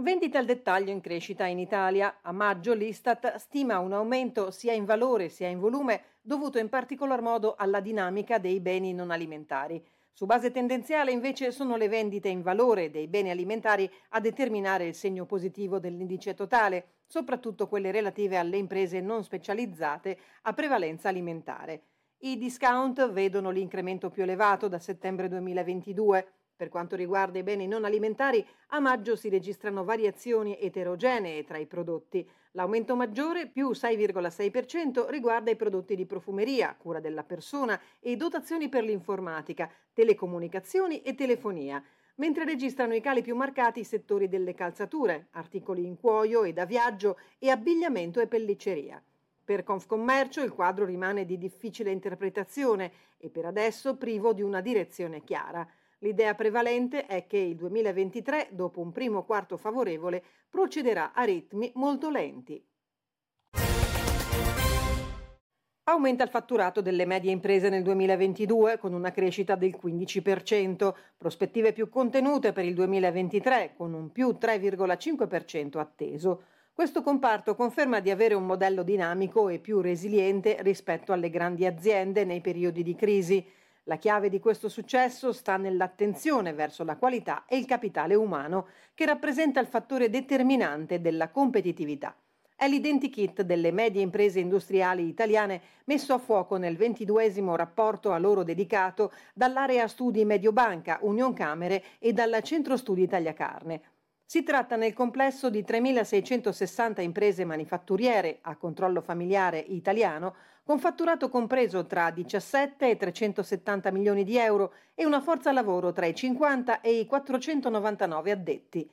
Vendite al dettaglio in crescita in Italia. A maggio l'Istat stima un aumento sia in valore sia in volume dovuto in particolar modo alla dinamica dei beni non alimentari. Su base tendenziale invece sono le vendite in valore dei beni alimentari a determinare il segno positivo dell'indice totale, soprattutto quelle relative alle imprese non specializzate a prevalenza alimentare. I discount vedono l'incremento più elevato da settembre 2022. Per quanto riguarda i beni non alimentari, a maggio si registrano variazioni eterogenee tra i prodotti. L'aumento maggiore, più 6,6%, riguarda i prodotti di profumeria, cura della persona e dotazioni per l'informatica, telecomunicazioni e telefonia, mentre registrano i cali più marcati i settori delle calzature, articoli in cuoio e da viaggio e abbigliamento e pellicceria. Per Confcommercio il quadro rimane di difficile interpretazione e per adesso privo di una direzione chiara. L'idea prevalente è che il 2023, dopo un primo quarto favorevole, procederà a ritmi molto lenti. Aumenta il fatturato delle medie imprese nel 2022 con una crescita del 15%, prospettive più contenute per il 2023 con un più 3,5% atteso. Questo comparto conferma di avere un modello dinamico e più resiliente rispetto alle grandi aziende nei periodi di crisi. La chiave di questo successo sta nell'attenzione verso la qualità e il capitale umano, che rappresenta il fattore determinante della competitività. È l'identikit delle medie imprese industriali italiane messo a fuoco nel ventiduesimo rapporto a loro dedicato dall'area studi Mediobanca, Union Camere e dal Centro Studi Tagliacarne. Si tratta nel complesso di 3.660 imprese manifatturiere a controllo familiare italiano con fatturato compreso tra 17 e 370 milioni di euro e una forza lavoro tra i 50 e i 499 addetti.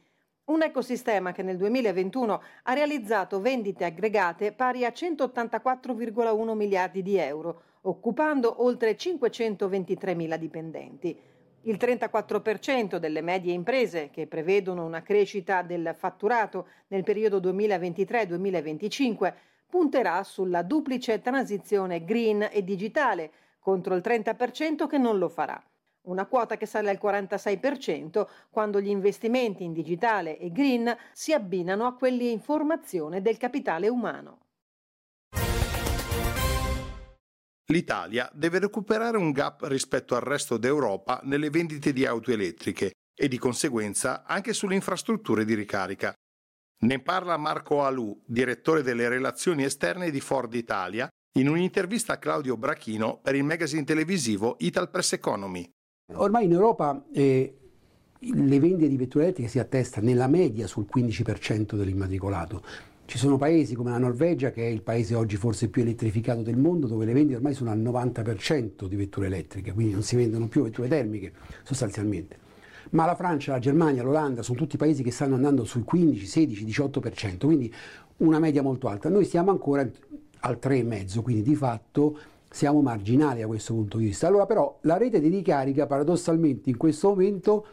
Un ecosistema che nel 2021 ha realizzato vendite aggregate pari a 184,1 miliardi di euro, occupando oltre 523 mila dipendenti. Il 34% delle medie imprese che prevedono una crescita del fatturato nel periodo 2023-2025 punterà sulla duplice transizione green e digitale contro il 30% che non lo farà. Una quota che sale al 46% quando gli investimenti in digitale e green si abbinano a quelli in formazione del capitale umano. L'Italia deve recuperare un gap rispetto al resto d'Europa nelle vendite di auto elettriche e di conseguenza anche sulle infrastrutture di ricarica. Ne parla Marco Alù, direttore delle relazioni esterne di Ford Italia, in un'intervista a Claudio Brachino per il magazine televisivo Ital Press Economy. Ormai in Europa eh, le vendite di vetture elettriche si attesta nella media sul 15% dell'immatricolato. Ci sono paesi come la Norvegia, che è il paese oggi forse più elettrificato del mondo, dove le vendite ormai sono al 90% di vetture elettriche, quindi non si vendono più vetture termiche sostanzialmente. Ma la Francia, la Germania, l'Olanda sono tutti paesi che stanno andando sul 15, 16, 18%, quindi una media molto alta. Noi stiamo ancora al 3,5, quindi di fatto siamo marginali da questo punto di vista. Allora però la rete di ricarica paradossalmente in questo momento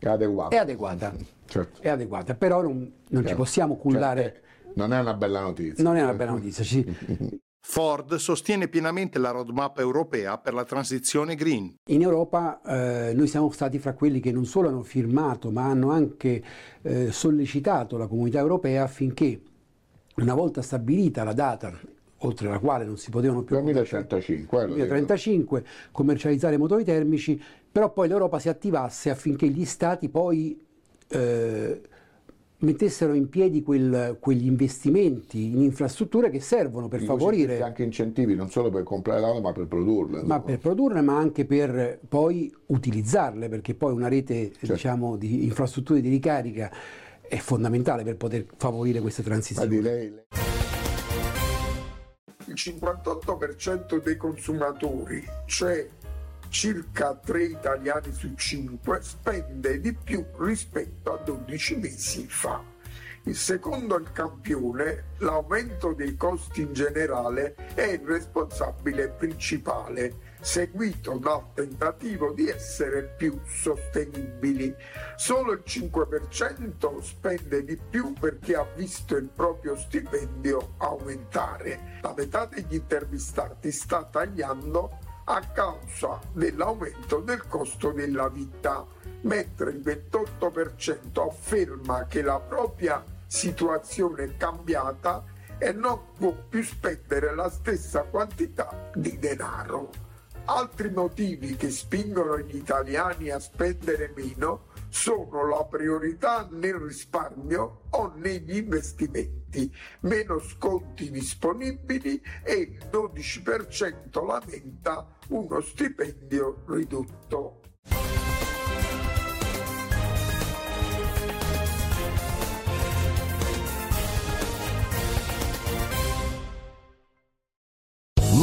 è adeguata. È adeguata, certo. è adeguata. però non, non ci possiamo cullare. Cioè, non è una bella notizia. Non è una bella notizia, sì. Ford sostiene pienamente la roadmap europea per la transizione green. In Europa eh, noi siamo stati fra quelli che non solo hanno firmato, ma hanno anche eh, sollecitato la comunità europea affinché una volta stabilita la data oltre la quale non si potevano più 2035, 2035 commercializzare motori termici, però poi l'Europa si attivasse affinché gli stati poi eh, mettessero in piedi quel, quegli investimenti in infrastrutture che servono per favorire anche incentivi non solo per comprare l'auto ma per produrle ma per produrle ma anche per poi utilizzarle perché poi una rete certo. diciamo di infrastrutture di ricarica è fondamentale per poter favorire questa transizione ma direi il 58% dei consumatori, cioè circa 3 italiani su 5, spende di più rispetto a 12 mesi fa. Il secondo campione, l'aumento dei costi in generale, è il responsabile principale, seguito dal tentativo di essere più sostenibili. Solo il 5% spende di più perché ha visto il proprio stipendio aumentare. La metà degli intervistati sta tagliando a causa dell'aumento del costo della vita, mentre il 28% afferma che la propria situazione è cambiata e non può più spendere la stessa quantità di denaro. Altri motivi che spingono gli italiani a spendere meno sono la priorità nel risparmio o negli investimenti, meno sconti disponibili e il 12% lamenta uno stipendio ridotto.